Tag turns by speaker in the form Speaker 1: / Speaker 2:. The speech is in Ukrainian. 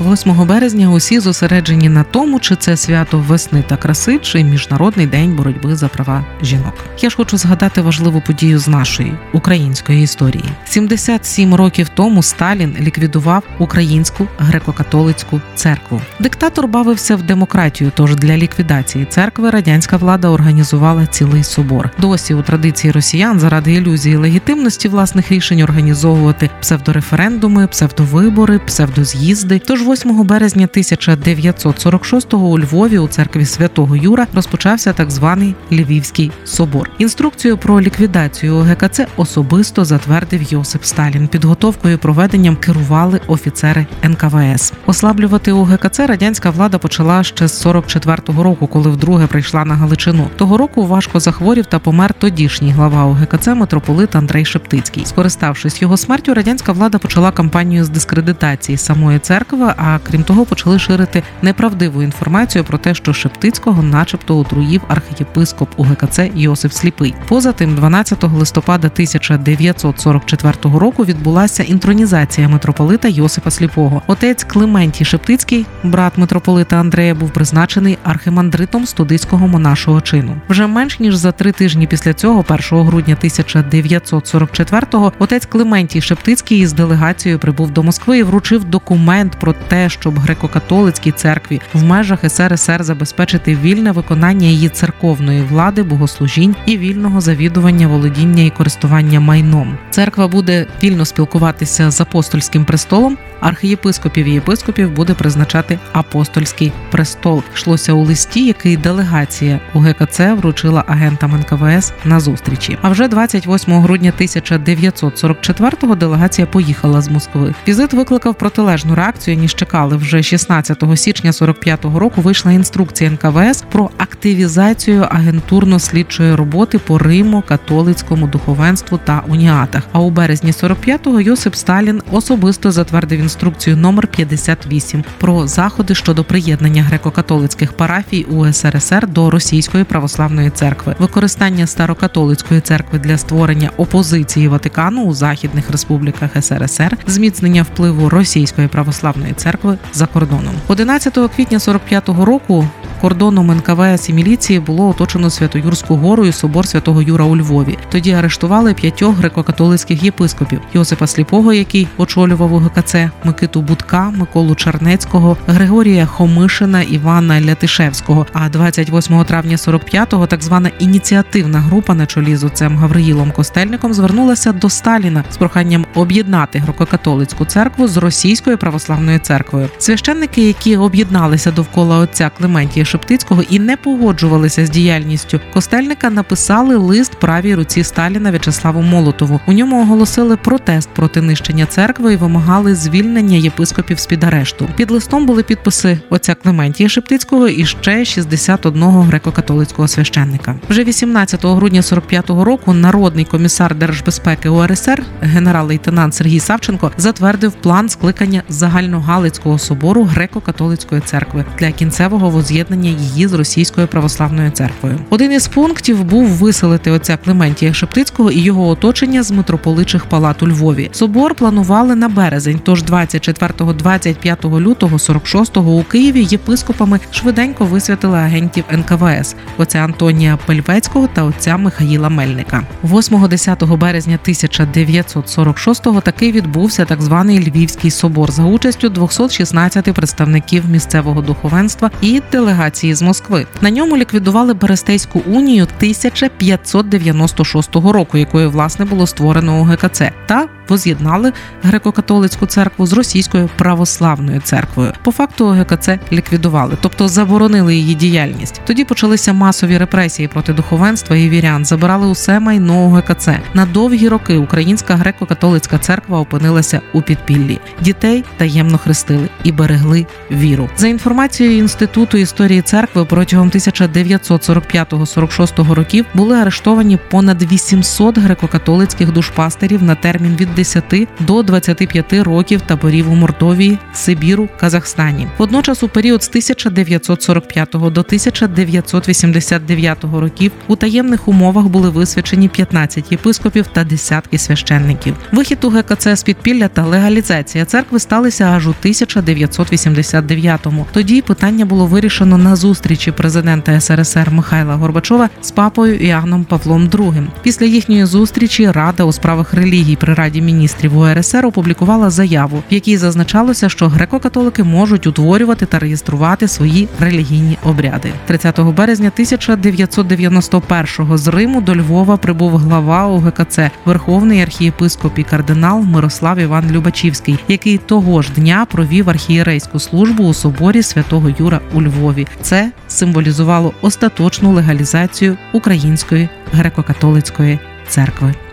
Speaker 1: 8 березня усі зосереджені на тому, чи це свято весни та краси, чи міжнародний день боротьби за права жінок. Я ж хочу згадати важливу подію з нашої української історії. 77 років тому Сталін ліквідував українську греко-католицьку церкву. Диктатор бавився в демократію. Тож для ліквідації церкви радянська влада організувала цілий собор. Досі у традиції росіян заради ілюзії легітимності власних рішень організовувати псевдореферендуми, псевдовибори, псевдоз'їзди. Тож 8 березня 1946-го у Львові у церкві святого Юра розпочався так званий Львівський собор. Інструкцію про ліквідацію ОГКЦ особисто затвердив Йосип Сталін. Підготовкою і проведенням керували офіцери НКВС. Ослаблювати ОГКЦ радянська влада почала ще з 44-го року, коли вдруге прийшла на Галичину. Того року важко захворів та помер тодішній глава ОГКЦ митрополит Андрей Шептицький. Скориставшись його смертю, радянська влада почала кампанію з дискредитації самої церкви а крім того, почали ширити неправдиву інформацію про те, що Шептицького, начебто, отруїв архієпископ УГКЦ Йосиф Сліпий. Поза тим, 12 листопада 1944 року відбулася інтронізація митрополита Йосипа Сліпого. Отець Клементій Шептицький, брат митрополита Андрея, був призначений архимандритом студицького монашого чину. Вже менш ніж за три тижні після цього, 1 грудня 1944-го, отець Клементій Шептицький із делегацією прибув до Москви і вручив документ про те, щоб греко-католицькій церкві в межах СРСР забезпечити вільне виконання її церковної влади, богослужінь і вільного завідування володіння і користування майном. Церква буде вільно спілкуватися з апостольським престолом. Архієпископів і єпископів буде призначати апостольський престол. Йшлося у листі, який делегація УГКЦ вручила агентам НКВС на зустрічі. А вже 28 грудня 1944-го делегація поїхала з Москви. Візит викликав протилежну реакцію ніж чекали. Вже 16 січня 45-го року вийшла інструкція НКВС про активізацію агентурно-слідчої роботи по Риму, католицькому духовенству та уніатах. А у березні 45-го Йосип Сталін особисто затвердив інструкцію номер 58 про заходи щодо приєднання греко-католицьких парафій у СРСР до Російської православної церкви, використання старокатолицької церкви для створення опозиції Ватикану у західних республіках СРСР, зміцнення впливу Російської православної церкви за кордоном. 11 квітня 45-го року кордоном НКВС і міліції було оточено Святоюрську гору і собор святого Юра у Львові. Тоді арештували п'ятьох греко-католицьких єпископів Йосипа Сліпого, який очолював УГКЦ, Микиту Будка, Миколу Чернецького, Григорія Хомишина, Івана Лятишевського. А 28 травня 45-го так звана ініціативна група на чолі з отцем Гавриїлом Костельником звернулася до Сталіна з проханням об'єднати греко-католицьку церкву з російською православною церквою. Священники, які об'єдналися довкола отця Клементія Шептицького і не погоджувалися з діяльністю костельника, написали лист правій руці Сталіна В'ячеславу Молотову. У ньому оголосили протест проти нищення церкви і вимагали звільнення єпископів з під арешту. Під листом були підписи отця Клементія Шептицького і ще 61 греко-католицького священника. Вже 18 грудня 45-го року народний комісар держбезпеки УРСР генерал-лейтенант Сергій Савченко затвердив план скликання загальногалицького собору греко-католицької церкви для кінцевого воз'єднання її з російською православною церквою. Один із пунктів був виселити отця Клементія Шептицького і його оточення з митрополичих палат у Львові. Собор планували на березень, тож 24-25 лютого 46-го у Києві єпископами швиденько висвятили агентів НКВС отця Антонія Пельвецького та отця Михаїла Мельника. 8-10 березня 1946-го таки відбувся так званий Львівський собор за участю 216 представників місцевого духовенства і делегації з Москви. На ньому ліквідували Берестейську унію 1596 року, якою власне було створено ОГКЦ, та воз'єднали греко-католицьку церкву з російською православною церквою. По факту ОГКЦ ліквідували, тобто заборонили її діяльність. Тоді почалися масові репресії проти духовенства і вірян, забирали усе майно ОГКЦ. На довгі роки Українська греко-католицька церква опинилася у підпіллі. Дітей таємно хрестили і берегли віру. За інформацією інституту історії церкви протягом 1945-46 років були арештовані понад 800 греко-католицьких душпастерів на термін від 10 до 25 років таборів у Мордовії, Сибіру, Казахстані. Водночас, у період з 1945 до 1989 років у таємних умовах були висвячені 15 єпископів та десятки священників. Вихід у ГКЦ з підпілля та легалізація церкви сталися аж у 1989-му. Тоді питання було вирішено на зустрічі президента СРСР Михайла Горбачова з папою Іоанном Павлом II. Після їхньої зустрічі Рада у справах релігій при раді міністрів УРСР опублікувала заяву, в якій зазначалося, що греко-католики можуть утворювати та реєструвати свої релігійні обряди. 30 березня 1991-го з Риму до Львова прибув глава УГКЦ Верховний архієпископ і кардинал Мирослав Іван Любачівський, який того ж дня провів архієрейську службу у соборі святого Юра у Львові. Це символізувало остаточну легалізацію української греко-католицької церкви.